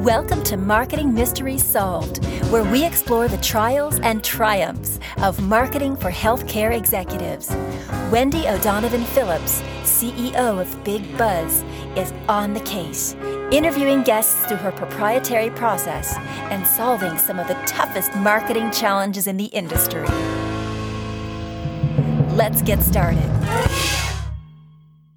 Welcome to Marketing Mysteries Solved, where we explore the trials and triumphs of marketing for healthcare executives. Wendy O'Donovan Phillips, CEO of Big Buzz, is on the case, interviewing guests through her proprietary process and solving some of the toughest marketing challenges in the industry. Let's get started.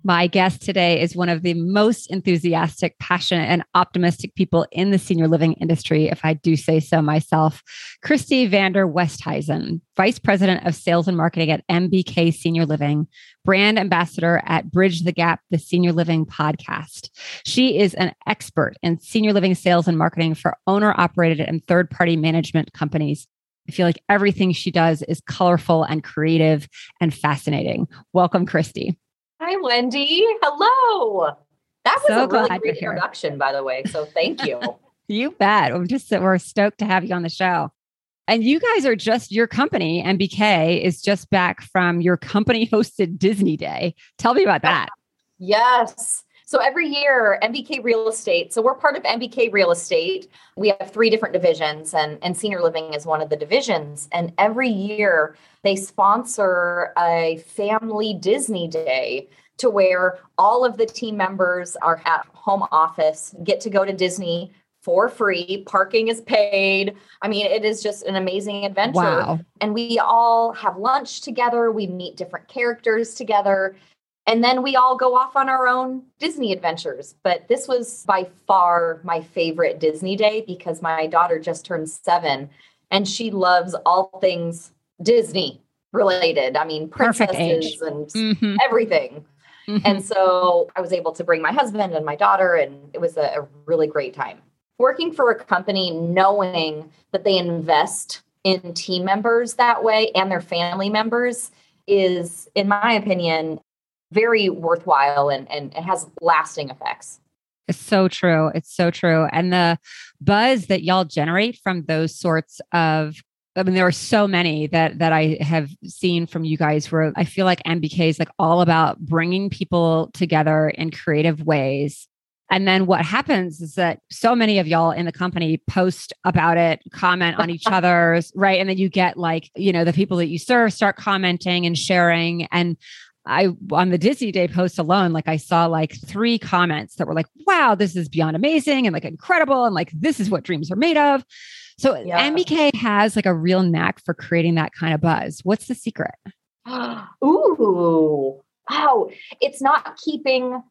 My guest today is one of the most enthusiastic, passionate, and optimistic people in the senior living industry, if I do say so myself. Christy Vander Westhuizen, Vice President of Sales and Marketing at MBK Senior Living, brand ambassador at Bridge the Gap, the Senior Living podcast. She is an expert in senior living sales and marketing for owner operated and third party management companies. I feel like everything she does is colorful and creative and fascinating. Welcome, Christy. Hi, Wendy. Hello. That was so a really great introduction, by the way. So thank you. you bet. We're just we're stoked to have you on the show. And you guys are just your company, MBK, is just back from your company hosted Disney Day. Tell me about that. Yes. So every year, MBK Real Estate, so we're part of MBK Real Estate. We have three different divisions, and, and senior living is one of the divisions. And every year, they sponsor a family Disney day to where all of the team members are at home office, get to go to Disney for free. Parking is paid. I mean, it is just an amazing adventure. Wow. And we all have lunch together. We meet different characters together. And then we all go off on our own Disney adventures. But this was by far my favorite Disney day because my daughter just turned seven and she loves all things Disney related. I mean, princesses and mm-hmm. everything. Mm-hmm. And so I was able to bring my husband and my daughter, and it was a, a really great time. Working for a company, knowing that they invest in team members that way and their family members is, in my opinion, very worthwhile and, and it has lasting effects. It's so true. It's so true. And the buzz that y'all generate from those sorts of I mean, there are so many that that I have seen from you guys where I feel like MBK is like all about bringing people together in creative ways. And then what happens is that so many of y'all in the company post about it, comment on each other's, right? And then you get like, you know, the people that you serve start commenting and sharing. And I on the Disney Day post alone, like I saw like three comments that were like, wow, this is beyond amazing and like incredible. And like, this is what dreams are made of. So yeah. MBK has like a real knack for creating that kind of buzz. What's the secret? Ooh, wow. It's not keeping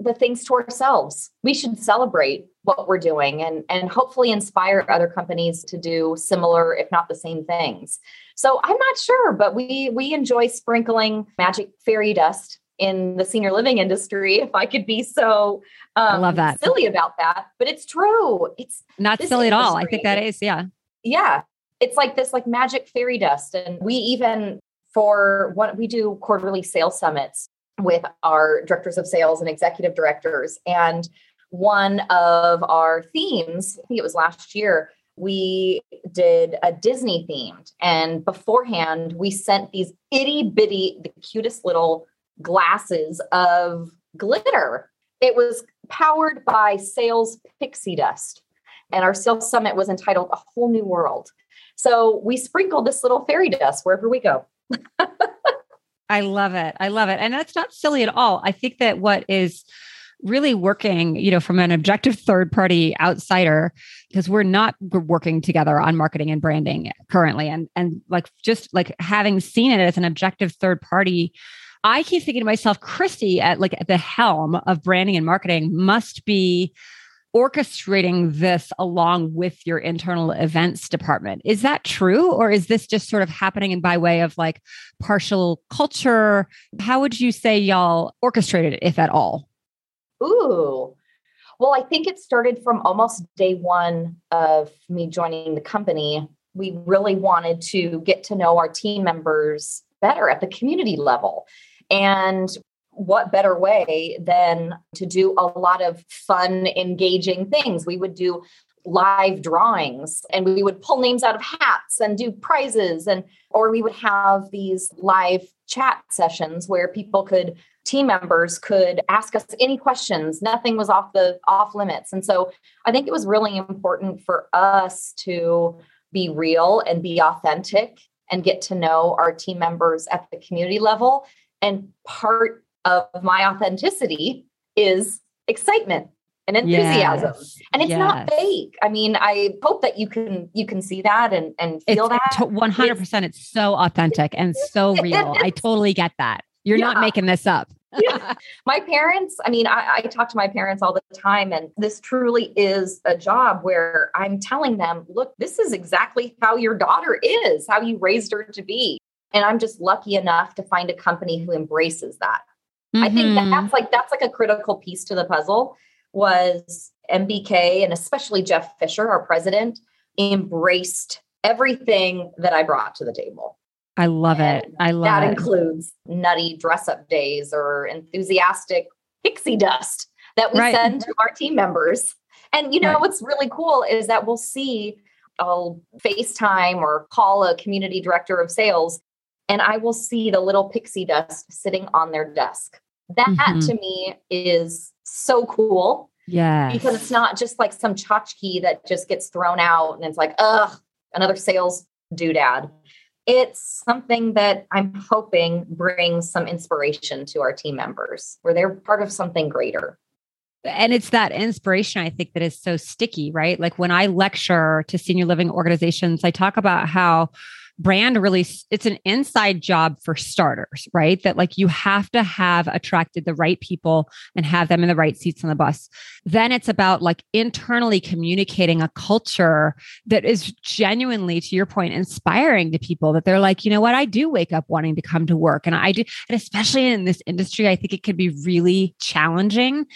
the things to ourselves. We should celebrate what we're doing and, and hopefully inspire other companies to do similar, if not the same things. So I'm not sure, but we we enjoy sprinkling magic fairy dust in the senior living industry, if I could be so um, I love that. silly about that. But it's true. It's not silly at all. I think that is, yeah. Yeah. It's like this like magic fairy dust. And we even for what we do quarterly sales summits with our directors of sales and executive directors. And one of our themes, I think it was last year, we did a Disney themed. And beforehand, we sent these itty bitty, the cutest little glasses of glitter. It was powered by sales pixie dust. And our sales summit was entitled A Whole New World. So we sprinkled this little fairy dust wherever we go. I love it. I love it. And that's not silly at all. I think that what is really working, you know, from an objective third party outsider, because we're not working together on marketing and branding currently. And and like just like having seen it as an objective third party, I keep thinking to myself, Christy at like at the helm of branding and marketing must be orchestrating this along with your internal events department. Is that true? Or is this just sort of happening in by way of like partial culture? How would you say y'all orchestrated it, if at all? Ooh. Well, I think it started from almost day one of me joining the company. We really wanted to get to know our team members better at the community level. And what better way than to do a lot of fun, engaging things? We would do live drawings and we would pull names out of hats and do prizes and or we would have these live chat sessions where people could team members could ask us any questions. Nothing was off the off limits. And so i think it was really important for us to be real and be authentic and get to know our team members at the community level and part of my authenticity is excitement and enthusiasm yes. and it's yes. not fake i mean i hope that you can you can see that and and feel it's, that 100% it's, it's so authentic and so real i totally get that you're yeah. not making this up yeah. My parents, I mean, I, I, talk to my parents all the time, and this truly is a job where I'm telling them, look, this is exactly how your daughter is, how you raised her to be. And I'm just lucky enough to find a company who embraces that. Mm-hmm. I think that mm-hmm. that's like that's like a critical piece to the puzzle was MBK and especially Jeff Fisher, our president, embraced everything that I brought to the table. I love and it. I love that it. That includes nutty dress up days or enthusiastic pixie dust that we right. send to our team members. And you know right. what's really cool is that we'll see I'll FaceTime or call a community director of sales and I will see the little pixie dust sitting on their desk. That mm-hmm. to me is so cool. Yeah. Because it's not just like some tchotchke that just gets thrown out and it's like, ugh, another sales doodad. It's something that I'm hoping brings some inspiration to our team members where they're part of something greater and it's that inspiration i think that is so sticky right like when i lecture to senior living organizations i talk about how brand really it's an inside job for starters right? That like you have to have attracted the right people and have them in the right seats on the bus. Then it's about like internally communicating a culture that is genuinely to your point inspiring to people that they're like you know what? I do wake up wanting to come to work. And I do and especially in this industry I think it could be really challenging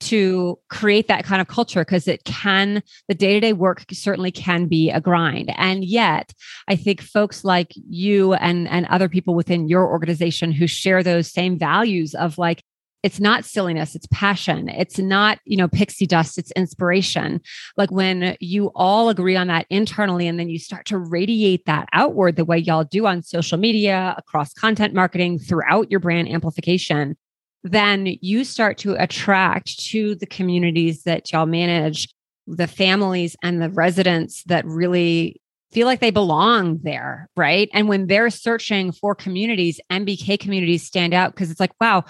to create that kind of culture because it can the day-to-day work certainly can be a grind. And yet i think folks like you and and other people within your organization who share those same values of like it's not silliness it's passion. It's not you know pixie dust it's inspiration. Like when you all agree on that internally and then you start to radiate that outward the way y'all do on social media across content marketing throughout your brand amplification then you start to attract to the communities that y'all manage the families and the residents that really feel like they belong there, right? And when they're searching for communities, MBK communities stand out because it's like, wow,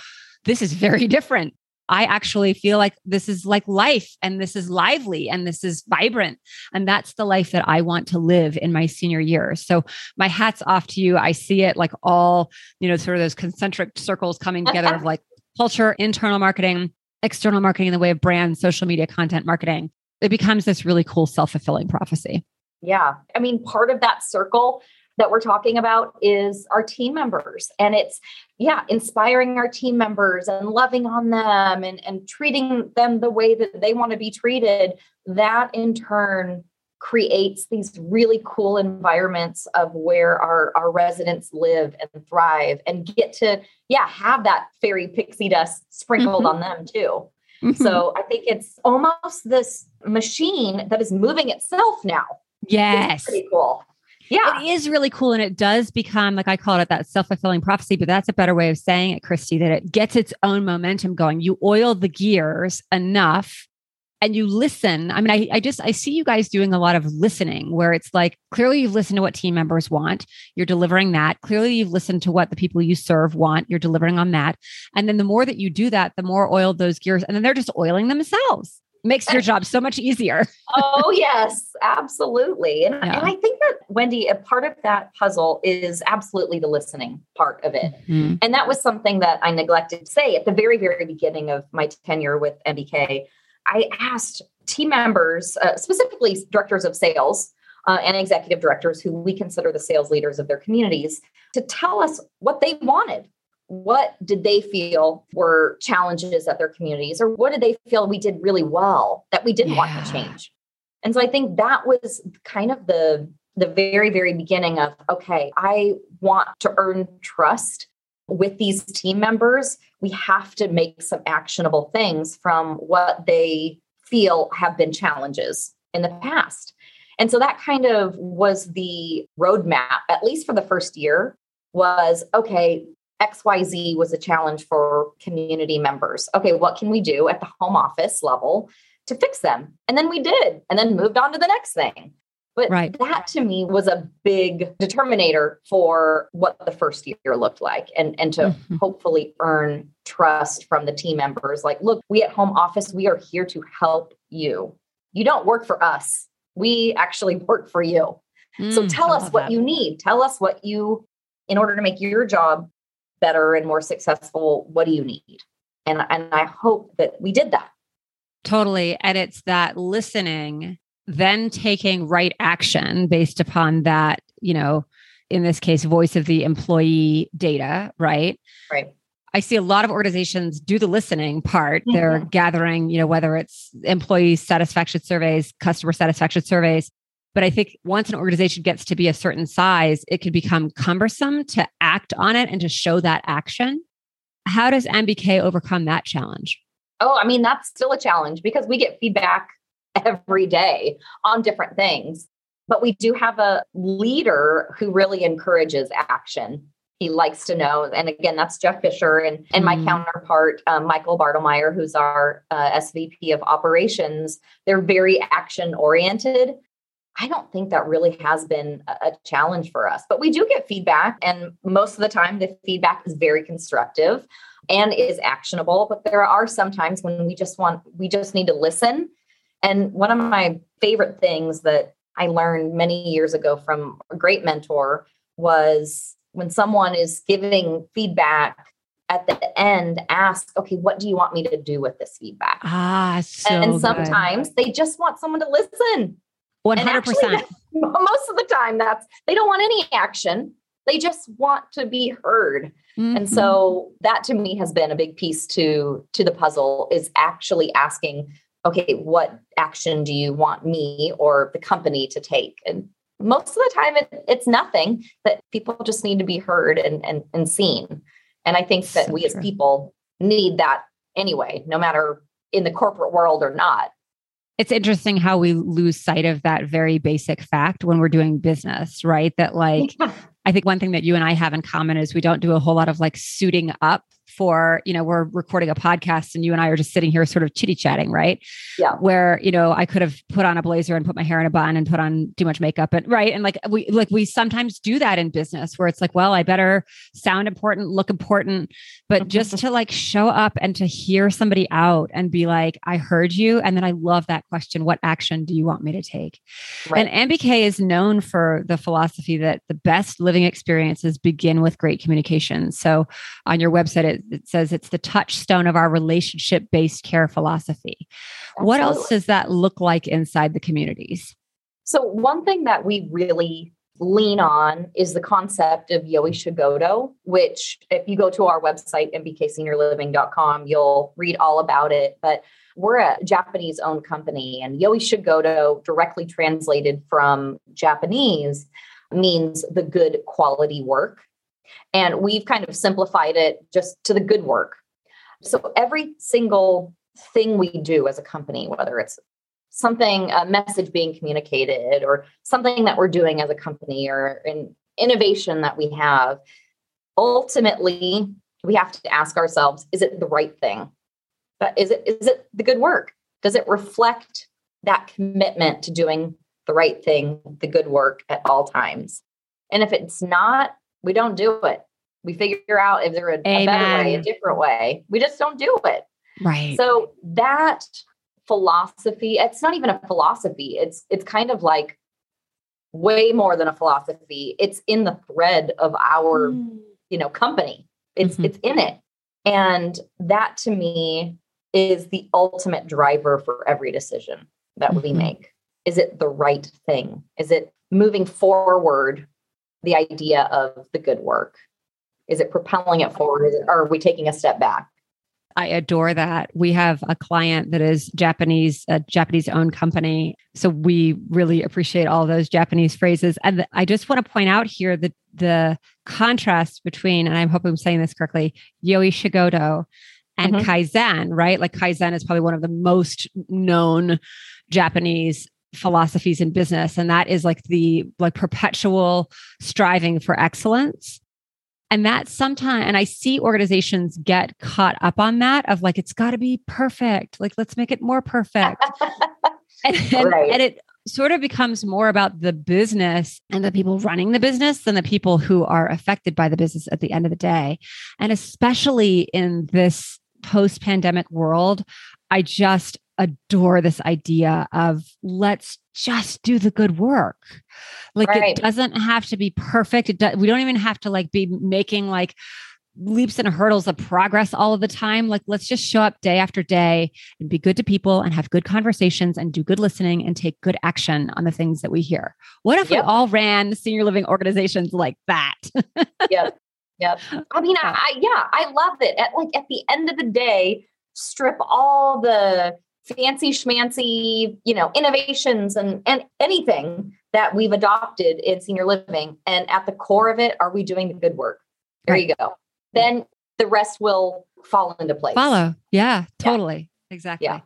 this is very different. I actually feel like this is like life and this is lively and this is vibrant. And that's the life that I want to live in my senior years. So my hat's off to you. I see it like all, you know, sort of those concentric circles coming together of like culture, internal marketing, external marketing in the way of brand, social media content marketing. It becomes this really cool self fulfilling prophecy. Yeah. I mean, part of that circle that we're talking about is our team members. And it's, yeah, inspiring our team members and loving on them and, and treating them the way that they want to be treated. That in turn creates these really cool environments of where our, our residents live and thrive and get to, yeah, have that fairy pixie dust sprinkled mm-hmm. on them too. Mm-hmm. So I think it's almost this machine that is moving itself now. Yes. It's pretty cool. Yeah. It is really cool. And it does become, like I call it, that self fulfilling prophecy, but that's a better way of saying it, Christy, that it gets its own momentum going. You oil the gears enough and you listen. I mean, I, I just I see you guys doing a lot of listening where it's like clearly you've listened to what team members want, you're delivering that. Clearly you've listened to what the people you serve want, you're delivering on that. And then the more that you do that, the more oiled those gears, and then they're just oiling themselves. Makes your job so much easier. oh, yes, absolutely. And, yeah. and, I think that, Wendy, a part of that puzzle is absolutely the listening part of it. Mm-hmm. And that was something that I neglected to say at the very, very beginning of my tenure with MBK I asked team members, uh, specifically directors of sales uh, and executive directors, who we consider the sales leaders of their communities, to tell us what they wanted. What did they feel were challenges at their communities, or what did they feel we did really well that we didn't yeah. want to change? And so I think that was kind of the the very very beginning of okay, I want to earn trust with these team members, we have to make some actionable things from what they feel have been challenges in the past. And so that kind of was the roadmap, at least for the first year, was okay, XYZ was a challenge for community members. Okay, what can we do at the home office level to fix them? And then we did, and then moved on to the next thing. But right. that to me was a big determinator for what the first year looked like and, and to mm-hmm. hopefully earn trust from the team members. Like, look, we at home office, we are here to help you. You don't work for us. We actually work for you. Mm, so tell us what that. you need. Tell us what you, in order to make your job better and more successful, what do you need? And, and I hope that we did that. Totally. And it's that listening, then taking right action based upon that, you know, in this case, voice of the employee data, right? Right. I see a lot of organizations do the listening part. Mm-hmm. They're gathering, you know, whether it's employee satisfaction surveys, customer satisfaction surveys, but I think once an organization gets to be a certain size, it can become cumbersome to act on it and to show that action. How does MBK overcome that challenge? Oh, I mean, that's still a challenge because we get feedback every day on different things. But we do have a leader who really encourages action. He likes to know. And again, that's Jeff Fisher and, and my mm. counterpart, um, Michael Bartelmeyer, who's our uh, SVP of operations. They're very action oriented. I don't think that really has been a challenge for us, but we do get feedback. And most of the time, the feedback is very constructive and is actionable. But there are some times when we just want, we just need to listen. And one of my favorite things that I learned many years ago from a great mentor was when someone is giving feedback at the end ask okay what do you want me to do with this feedback ah so and sometimes good. they just want someone to listen 100%. Actually, most of the time, that's they don't want any action. They just want to be heard. Mm-hmm. And so that to me has been a big piece to to the puzzle is actually asking, okay, what action do you want me or the company to take? And most of the time it, it's nothing that people just need to be heard and and, and seen. And I think that so we true. as people need that anyway, no matter in the corporate world or not it's interesting how we lose sight of that very basic fact when we're doing business, right? That like, I think one thing that you and I have in common is we don't do a whole lot of like suiting up for, you know, we're recording a podcast and you and I are just sitting here sort of chitty chatting, right? Yeah. Where, you know, I could have put on a blazer and put my hair in a bun and put on too much makeup and right. And like we like we sometimes do that in business where it's like, well, I better sound important, look important, but just to like show up and to hear somebody out and be like, I heard you. And then I love that question. What action do you want me to take? Right. And MBK is known for the philosophy that the best living experiences begin with great communication. So on your website, it it says it's the touchstone of our relationship based care philosophy. Absolutely. What else does that look like inside the communities? So, one thing that we really lean on is the concept of Yoi Shigoto, which, if you go to our website, mbkseniorliving.com, you'll read all about it. But we're a Japanese owned company, and Yoi Shigoto, directly translated from Japanese, means the good quality work. And we've kind of simplified it just to the good work. So every single thing we do as a company, whether it's something, a message being communicated, or something that we're doing as a company, or an innovation that we have, ultimately, we have to ask ourselves is it the right thing? But is it is it the good work? Does it reflect that commitment to doing the right thing, the good work at all times? And if it's not, we don't do it. We figure out if there's a, a better way, a different way. We just don't do it. Right. So that philosophy, it's not even a philosophy. It's it's kind of like way more than a philosophy. It's in the thread of our, mm. you know, company. It's mm-hmm. it's in it. And that to me is the ultimate driver for every decision that mm-hmm. we make. Is it the right thing? Is it moving forward the idea of the good work? Is it propelling it forward? It, or are we taking a step back? I adore that. We have a client that is Japanese, a Japanese owned company. So we really appreciate all those Japanese phrases. And I just want to point out here that the contrast between, and I hope I'm saying this correctly, Yoi Shigoto and mm-hmm. Kaizen, right? Like Kaizen is probably one of the most known Japanese philosophies in business and that is like the like perpetual striving for excellence And that sometimes, and I see organizations get caught up on that of like, it's got to be perfect. Like, let's make it more perfect. and, and, right. and, it sort of becomes more about the business and the people running the business than the people who are affected by the business at the end of the day. And especially in this post pandemic world, I just adore this idea of let's just do the good work. Like right. it doesn't have to be perfect. Do, we don't even have to like be making like leaps and hurdles of progress all of the time. Like let's just show up day after day and be good to people and have good conversations and do good listening and take good action on the things that we hear. What if yep. we all ran senior living organizations like that? yep. Yep. I mean, I, I yeah, I love it. At like at the end of the day, strip all the fancy schmancy, you know, innovations and and anything that we've adopted in senior living. And at the core of it, are we doing the good work? There right. you go. Then the rest will fall into place. Follow. Yeah, totally. Yeah. Exactly. Yeah.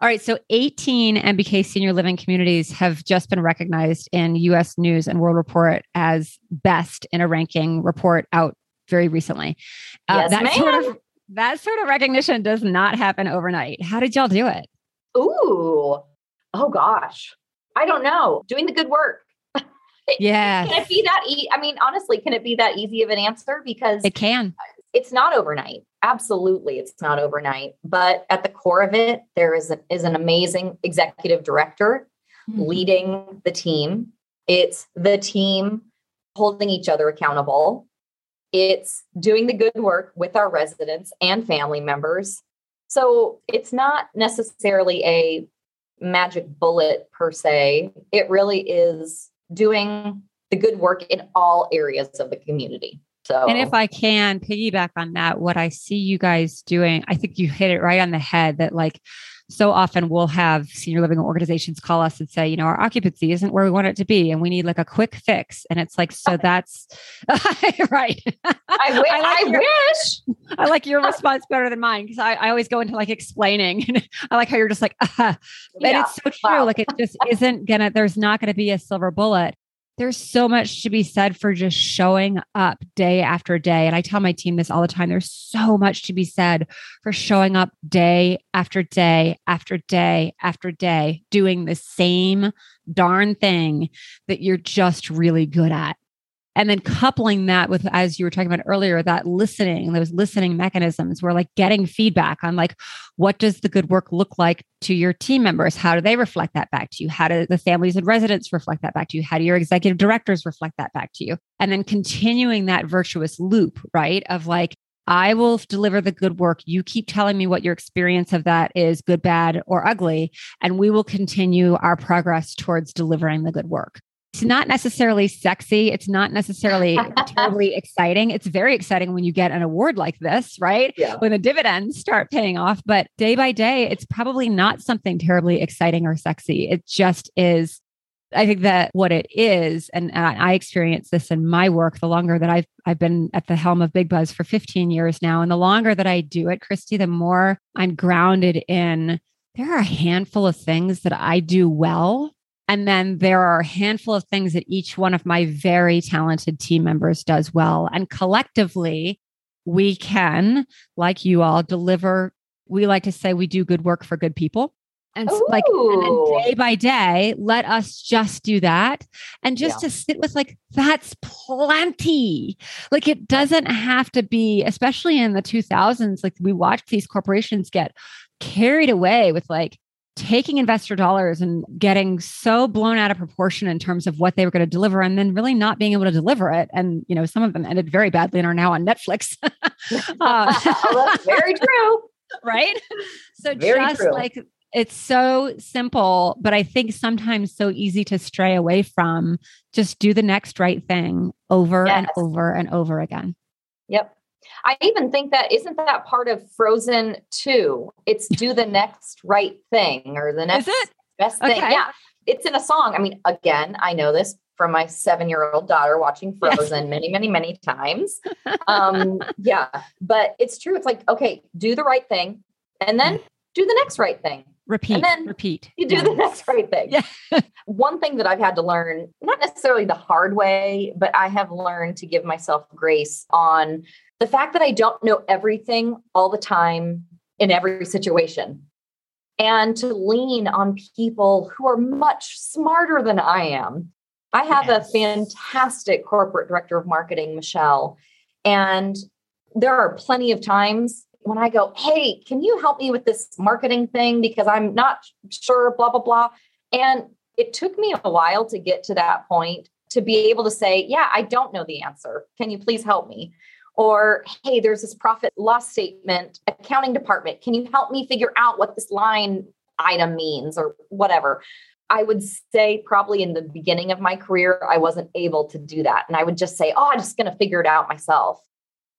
All right. So 18 MBK senior living communities have just been recognized in US News and World Report as best in a ranking report out very recently. Uh, yes, that ma'am. sort of that sort of recognition does not happen overnight. How did y'all do it? Ooh, oh gosh, I don't know. Doing the good work. Yeah. can it be that? E- I mean, honestly, can it be that easy of an answer? Because it can. It's not overnight. Absolutely, it's not overnight. But at the core of it, there is a, is an amazing executive director mm-hmm. leading the team. It's the team holding each other accountable. It's doing the good work with our residents and family members. So it's not necessarily a magic bullet per se. It really is doing the good work in all areas of the community. So, and if I can piggyback on that, what I see you guys doing, I think you hit it right on the head that like so often we'll have senior living organizations call us and say, you know, our occupancy isn't where we want it to be and we need like a quick fix. And it's like, so that's right. I, w- I, like I your, wish. I like your response better than mine because I, I always go into like explaining. I like how you're just like, uh, and yeah. it's so true. Wow. Like it just isn't gonna, there's not gonna be a silver bullet there's so much to be said for just showing up day after day. And I tell my team this all the time. There's so much to be said for showing up day after day after day after day, doing the same darn thing that you're just really good at and then coupling that with as you were talking about earlier that listening those listening mechanisms where like getting feedback on like what does the good work look like to your team members? How do they reflect that back to you? How do the families and residents reflect that back to you? How do your executive directors reflect that back to you? And then continuing that virtuous loop right of like I will deliver the good work. You keep telling me what your experience of that is good, bad, or ugly, and we will continue our progress towards delivering the good work it's not necessarily sexy. It's not necessarily terribly exciting. It's very exciting when you get an award like this, right? Yeah. When the dividends start paying off. But day by day, it's probably not something terribly exciting or sexy. It just is. I think that what it is, and, and I experience this in my work, the longer that I've I've been at the helm of Big Buzz for 15 years now, and the longer that I do it, Christy, the more I'm grounded in there are a handful of things that I do well and then there are a handful of things that each one of my very talented team members does well. And collectively, we can, like you all, deliver. We like to say we do good work for good people. And Ooh. like and day by day, let us just do that. And just yeah. to sit with like, that's plenty. Like it doesn't have to be, especially in the 2000s, like we watched these corporations get carried away with like taking investor dollars and getting so blown out of proportion in terms of what they were going to deliver and then really not being able to deliver it. And you know some of them ended very badly and are now on netflix. Uh, very true. right? So very just true. like it's so simple but i think sometimes so easy to stray away from. Just do the next right thing over yes. and over and over again. Yep I even think that isn't that part of Frozen 2? It's do the next right thing or the next best thing. Okay. Yeah. It's in a song. I mean, again, I know this from my seven year old daughter watching Frozen yes. many, many, many times. Um, yeah. But it's true. It's like, okay, do the right thing and then do the next right thing. Repeat. And then repeat. You do Yeah. the next right thing. Yeah. One thing that I've had to learn, not necessarily the hard way, but I have learned to give myself grace on the fact that I don't know everything all the time in every situation. And to lean on people who are much smarter than I am. I have Yes. a fantastic corporate director of marketing, Michelle. And there are plenty of times when I go, Hey, can you help me with this marketing thing? Because I'm not sure, blah, blah, blah. And it took me a while to get to that point to be able to say, Yeah, I don't know the answer. Can you please help me? Or, Hey, there's this profit loss statement, accounting department. Can you help me figure out what this line item means or whatever? I would say probably in the beginning of my career, I wasn't able to do that. And I would just say, Oh, I'm just going to figure it out myself.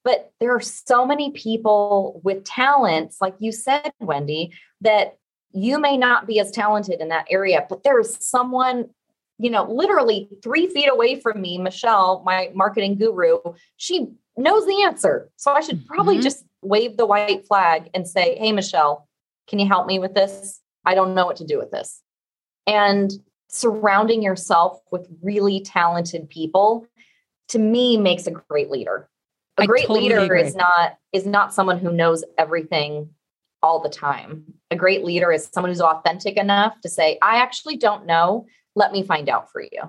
But there are so many people with talents, like you said, Wendy, that you may not be as talented in that area, but there is someone, you know, literally three feet away from me, Michelle, my marketing guru, she knows the answer. So I should probably Mhm. just wave the white flag and say, Hey, Michelle, can you help me with this? I don't know what to do with this. And surrounding yourself with really talented people to me makes a great leader. A I great totally leader agree. is not is not someone who knows everything all the time. A great leader is someone who's authentic enough to say, I actually don't know. Let me find out for you.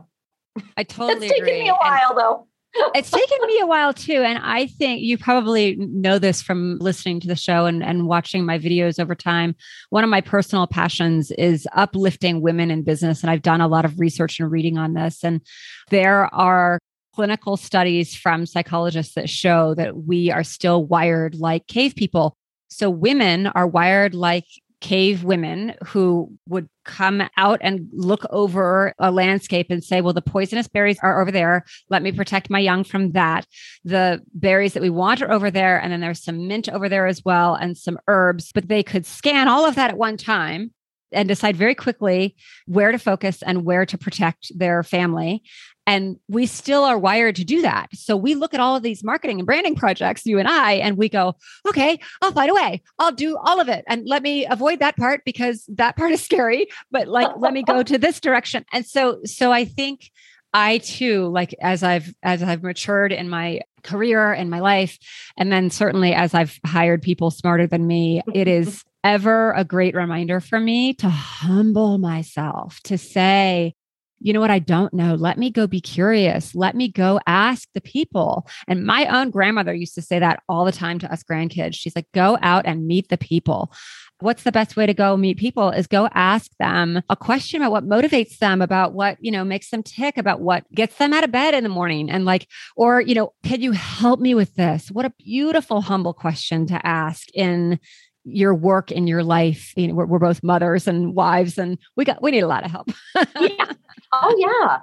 I totally it's taken agree. me a And- while though. it's taken me a while too. And I think you probably know this from listening to the show and, and watching my videos over time. One of my personal passions is uplifting women in business. And I've done a lot of research and reading on this. And there are clinical studies from psychologists that show that we are still wired like cave people. So women are wired like cave women who would come out and look over a landscape and say, well, the poisonous berries are over there. Let me protect my young from that. The berries that we want are over there. And then there's some mint over there as well and some herbs, but they could scan all of that at one time and decide very quickly where to focus and where to protect their family. And we still are wired to do that. So we look at all of these marketing and branding projects, you and I, and we go, okay, I'll find a way. I'll do all of it. And let me avoid that part because that part is scary, but like, let me go to this direction. And so, so I think I too, like as I've, as I've matured in my career and my life, and then certainly as I've hired people smarter than me, it mm-hmm. is ever a great reminder for me to humble myself, to say, you know what, I don't know. Let me go be curious. Let me go ask the people. And my own grandmother used to say that all the time to us grandkids. She's like, go out and meet the people. What's the best way to go meet people is go ask them a question about what motivates them, about what, you know, makes them tick, about what gets them out of bed in the morning. And like, or, you know, can you help me with this? What a beautiful, humble question to ask in your work in your life. You know, we're, we're both mothers and wives, and we got we need a lot of help. yeah. Oh, yeah.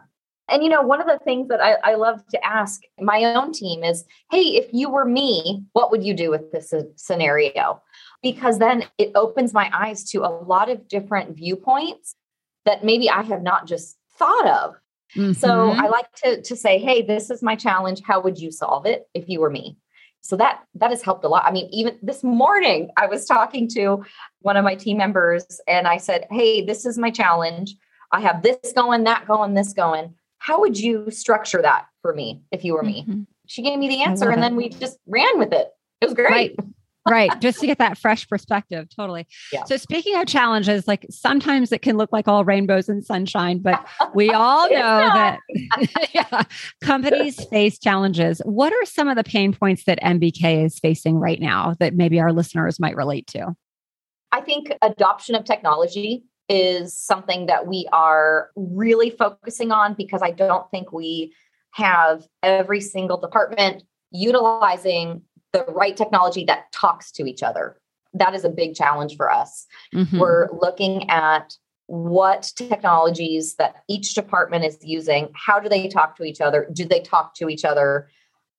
And you know, one of the things that I, I love to ask my own team is, hey, if you were me, what would you do with this scenario? Because then it opens my eyes to a lot of different viewpoints that maybe I have not just thought of. So Mhm. I like to to say, hey, this is my challenge. How would you solve it if you were me? So that that has helped a lot. I mean, even this morning, I was talking to one of my team members and I said, Hey, this is my challenge. I have this going, that going, this going. How would you structure that for me if you were me? Mhm. She gave me the answer and then we just ran with it. It was great. Right. Right. Just to get that fresh perspective. Totally. Yeah. So, speaking of challenges, like sometimes it can look like all rainbows and sunshine, but we all know that yeah, companies face challenges. What are some of the pain points that MBK is facing right now that maybe our listeners might relate to? I think adoption of technology is something that we are really focusing on because I don't think we have every single department utilizing the right technology that talks to each other. That is a big challenge for us. Mhm. We're looking at what technologies that each department is using. How do they talk to each other? Do they talk to each other?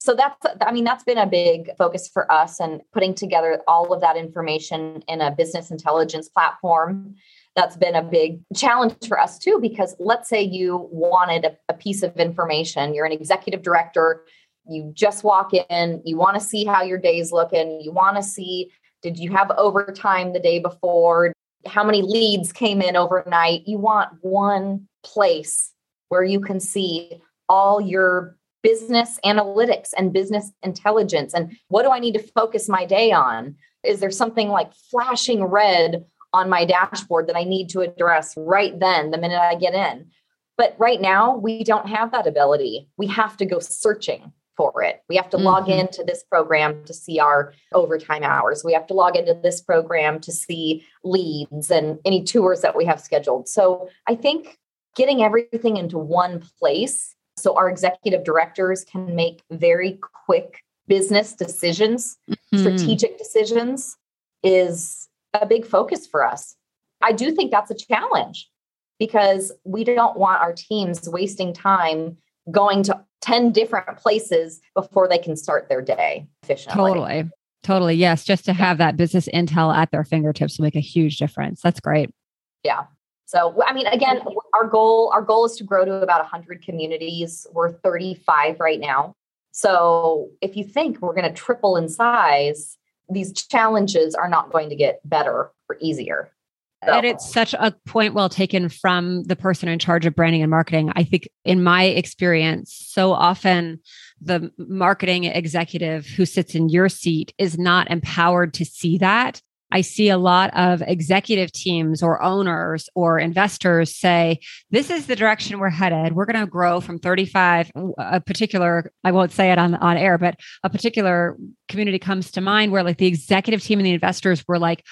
So that's, I mean, that's been a big focus for us and putting together all of that information in a business intelligence platform. That's been a big challenge for us too, because let's say you wanted a, a piece of information, you're an executive director, you just walk in, you want to see how your day's looking, you want to see did you have overtime the day before? how many leads came in overnight. You want one place where you can see all your business analytics and business intelligence and what do I need to focus my day on? Is there something like flashing red on my dashboard that I need to address right then, the minute I get in? But right now, we don't have that ability. We have to go searching for it. We have to mm-hmm. log into this program to see our overtime hours. We have to log into this program to see leads and any tours that we have scheduled. So I think getting everything into one place so our executive directors can make very quick business decisions, mm-hmm. strategic decisions is a big focus for us. I do think that's a challenge because we don't want our teams wasting time going to 10 different places before they can start their day efficiently. Totally. Totally. Yes. Just to have that business intel at their fingertips will make a huge difference. That's great. Yeah. So, I mean, again, our goal our goal is to grow to about 100 communities. We're 35 right now. So, if you think we're going to triple in size, these challenges are not going to get better or easier. And it's such a point well taken from the person in charge of branding and marketing. I think, in my experience, so often the marketing executive who sits in your seat is not empowered to see that I see a lot of executive teams or owners or investors say, this is the direction we're headed. We're going to grow from 35, a particular, I won't say it on, on air, but a particular community comes to mind where like the executive team and the investors were like,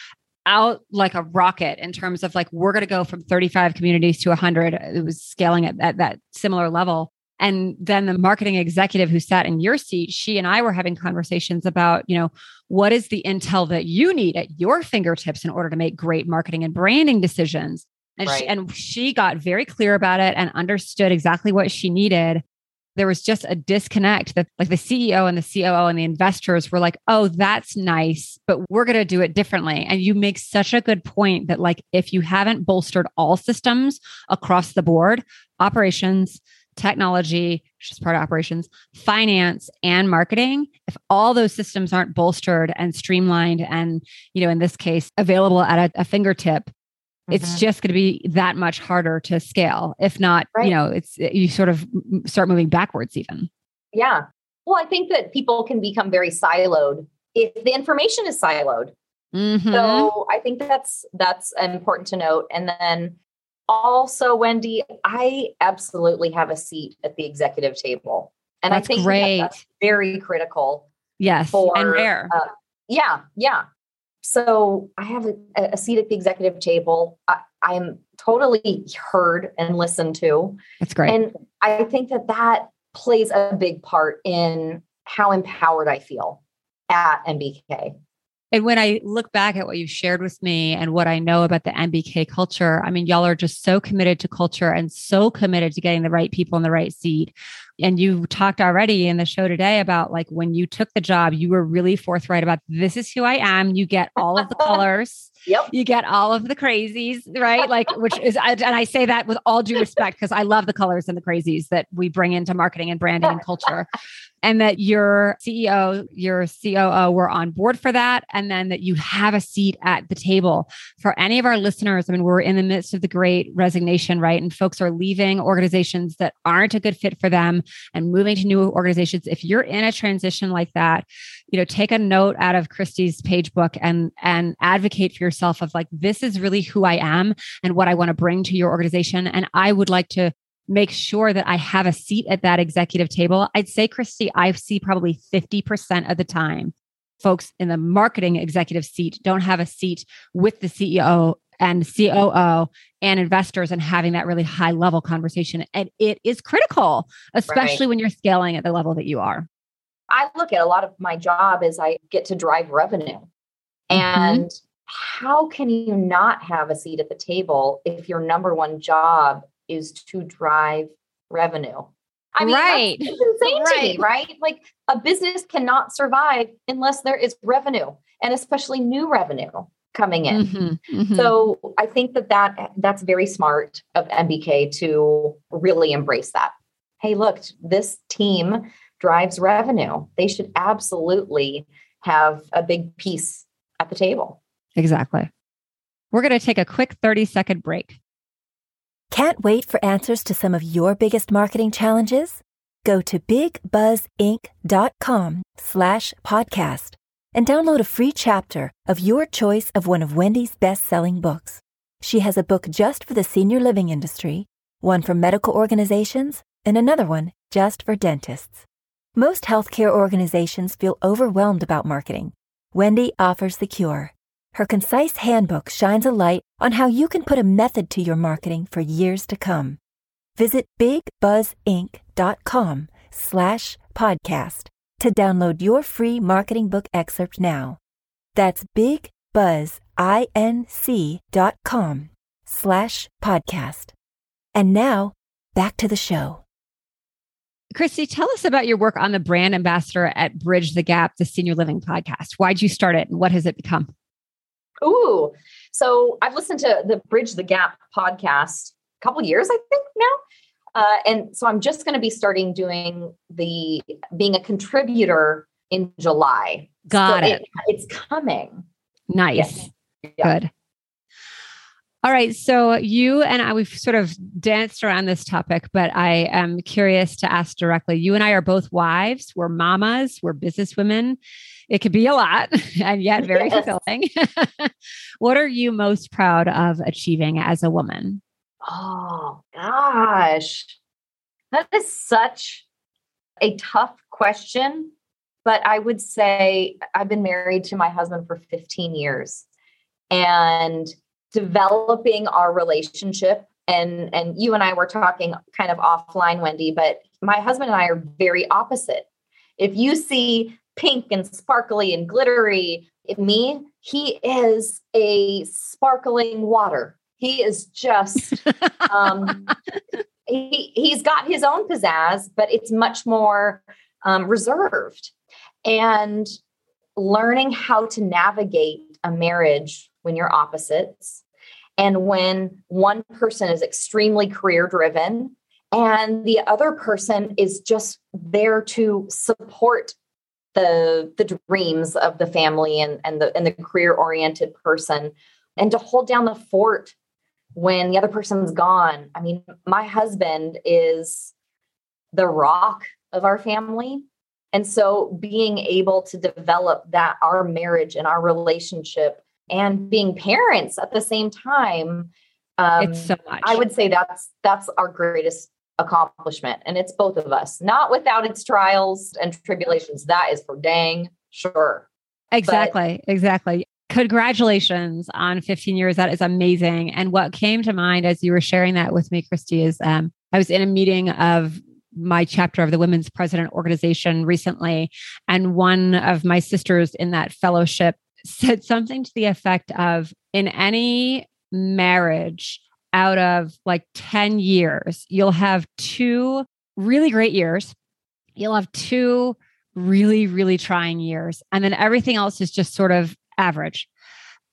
out like a rocket in terms of like we're going to go from 35 communities to 100 it was scaling at, at that similar level and then the marketing executive who sat in your seat, she and I were having conversations about, you know, what is the intel that you need at your fingertips in order to make great marketing and branding decisions? And, right. she, and she got very clear about it and understood exactly what she needed. There was just a disconnect that, like, the CEO and the COO and the investors were like, oh, that's nice, but we're going to do it differently. And you make such a good point that, like, if you haven't bolstered all systems across the board, operations, technology, which is part of operations, finance, and marketing, if all those systems aren't bolstered and streamlined and, you know, in this case, available at a, a fingertip, mm-hmm. it's just going to be that much harder to scale. If not, right. you know, it's you sort of start moving backwards even. Yeah. Well, I think that people can become very siloed if the information is siloed. Mm-hmm. So I think that's that's important to note. And then also, Wendy, I absolutely have a seat at the executive table. And that's I think great. That that's very critical. Yes. For, and rare. Uh, yeah. Yeah. So I have a, a, seat at the executive table. I, I'm totally heard and listened to. That's great. And I think that that plays a big part in how empowered I feel at MBK. And when I look back at what you've shared with me and what I know about the MBK culture, I mean, y'all are just so committed to culture and so committed to getting the right people in the right seat. And you talked already in the show today about like when you took the job, you were really forthright about this is who I am. You get all of the colors. Yep. You get all of the crazies, right? Like, which is, and I say that with all due respect because I love the colors and the crazies that we bring into marketing and branding and culture and that your CEO, your COO were on board for that, and then that you have a seat at the table. For any of our listeners, I mean, we're in the midst of the great resignation, right? And folks are leaving organizations that aren't a good fit for them and moving to new organizations. If you're in a transition like that, you know, take a note out of Christy's page book and and advocate for yourself of like, this is really who I am and what I want to bring to your organization. And I would like to make sure that I have a seat at that executive table. I'd say, Christy, I see probably 50% of the time folks in the marketing executive seat don't have a seat with the CEO and COO and investors and having that really high level conversation. And it is critical, especially right. when you're scaling at the level that you are. I look at a lot of my job as I get to drive revenue. Mm-hmm. And. How can you not have a seat at the table if your number one job is to drive revenue. I mean, right. that's insane right. to me, right? Like a business cannot survive unless there is revenue and especially new revenue coming in. Mm-hmm, mm-hmm. So I think that, that that's very smart of MBK to really embrace that. Hey, look, this team drives revenue. They should absolutely have a big piece at the table. Exactly. We're going to take a quick 30 second break. Can't wait for answers to some of your biggest marketing challenges? Go to bigbuzzinc.com slash podcast and download a free chapter of your choice of one of Wendy's best-selling books. She has a book just for the senior living industry, one for medical organizations, and another one just for dentists. Most healthcare organizations feel overwhelmed about marketing. Wendy offers the cure. Her concise handbook shines a light on how you can put a method to your marketing for years to come. Visit bigbuzzinc.com slash podcast to download your free marketing book excerpt now. That's bigbuzzinc.com slash podcast. And now, back to the show. Christy, tell us about your work on the brand ambassador at Bridge the Gap, the senior living podcast. Why'd you start it and what has it become? Ooh, so I've listened to the Bridge the Gap podcast a couple years, I think now. Uh, and so I'm just going to be starting doing the being a contributor in July. Got so it. it. It's coming. Nice. Yeah. Good. All right. So you and I, we've sort of danced around this topic, but I am curious to ask directly. You and I are both wives, we're mamas, we're businesswomen. It could be a lot and yet very Yes. fulfilling. what are you most proud of achieving as a woman? Oh gosh, that is such a tough question. But I would say I've been married to my husband for 15 years and developing our relationship. And, and you and I were talking kind of offline, Wendy, but my husband and I are very opposite. If you see pink and sparkly and glittery in me, he is a sparkling water. He is just um, he he's got his own pizzazz, but it's much more um, reserved. And learning how to navigate a marriage when you're opposites, and when one person is extremely career driven, and the other person is just there to support the the dreams of the family and and the and the career oriented person, and to hold down the fort when the other person's gone. I mean, my husband is the rock of our family. And so being able to develop that, our marriage and our relationship and being parents at the same time, um, it's so much. I would say that's that's our greatest accomplishment. And it's both of us, not without its trials and tribulations. That is for dang sure. Exactly. exactly. Congratulations on 15 years. That is amazing. And what came to mind as you were sharing that with me, Christy, is um, I was in a meeting of my chapter of the Women's President Organization recently. And one of my sisters in that fellowship said something to the effect of in any marriage out of like 10 years, you'll have two really great years. You'll have two really, really trying years. And then everything else is just sort of average.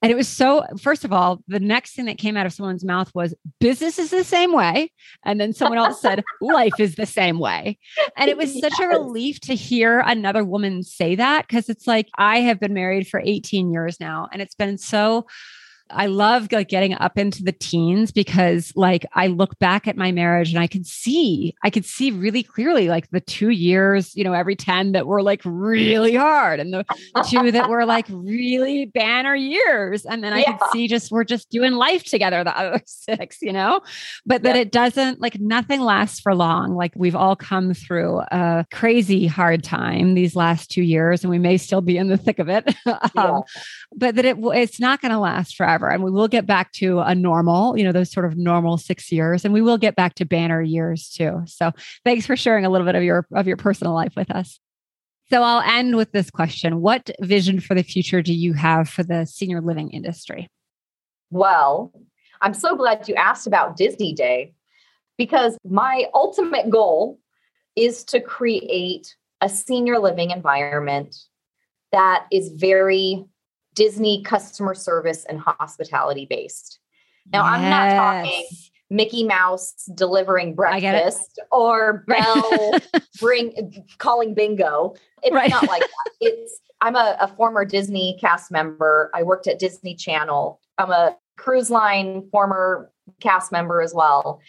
And it was so, first of all, the next thing that came out of someone's mouth was business is the same way. And then someone else said life is the same way. And it was such a relief to hear another woman say that because it's like I have been married for 18 years now and it's been so I love like getting up into the teens because like I look back at my marriage and I can see, I could see really clearly like the two years, you know, every 10 that were like really hard and the two that were like really banner years. And then I Yeah. could see just we're just doing life together the other six, you know, but that Yep. it doesn't like nothing lasts for long. Like we've all come through a crazy hard time these last two years and we may still be in the thick of it. um, but that it it's not going to last forever and we will get back to a normal you know those sort of normal six years and we will get back to banner years too. So thanks for sharing a little bit of your of your personal life with us. So i'll end with this question. What vision for the future do you have for the senior living industry? Well, I'm so glad you asked about Disney Day because my ultimate goal is to create a senior living environment that is very Disney customer service and hospitality based. Now, I'm not talking Mickey Mouse delivering I get it. breakfast or. Belle bring calling bingo. It's Right. not like that. It's I'm a, a former Disney cast member. I worked at Disney Channel I'm a cruise line former cast member as well.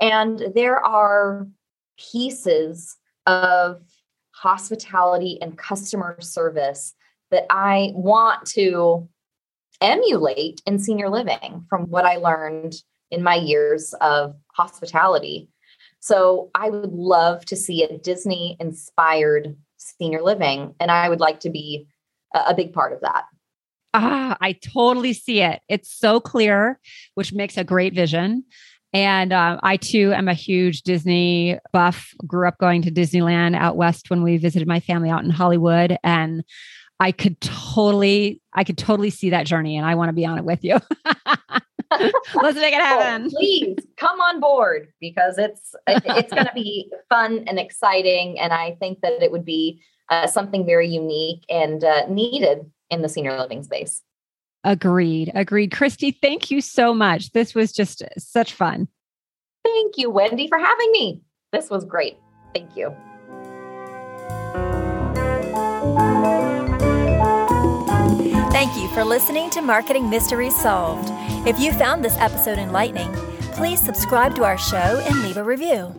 And there are pieces of hospitality and customer service that I want to emulate in senior living from what I learned in my years of hospitality. So I would love to see a Disney inspired senior living, and I would like to be a, big part of that. Ah, I totally see it. It's so clear, which makes a great vision. And um, I too am a huge Disney buff. Grew up going to Disneyland out west when we visited my family out in Hollywood, and I could totally, I could totally see that journey, and I want to be on it with you. Let's make it oh, happen. Please come on board because it's it's going to be fun and exciting, and I think that it would be uh, something very unique and uh, needed in the senior living space. Agreed. Agreed. Christy, thank you so much. This was just such fun. Thank you, Wendy, for having me. This was great. Thank you. Thank you for listening to Marketing Mysteries Solved. If you found this episode enlightening, please subscribe to our show and leave a review.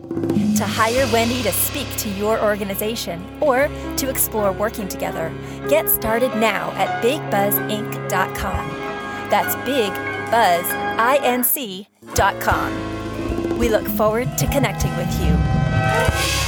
To hire Wendy to speak to your organization or to explore working together, get started now at bigbuzzinc.com. That's bigbuzzinc.com. We look forward to connecting with you.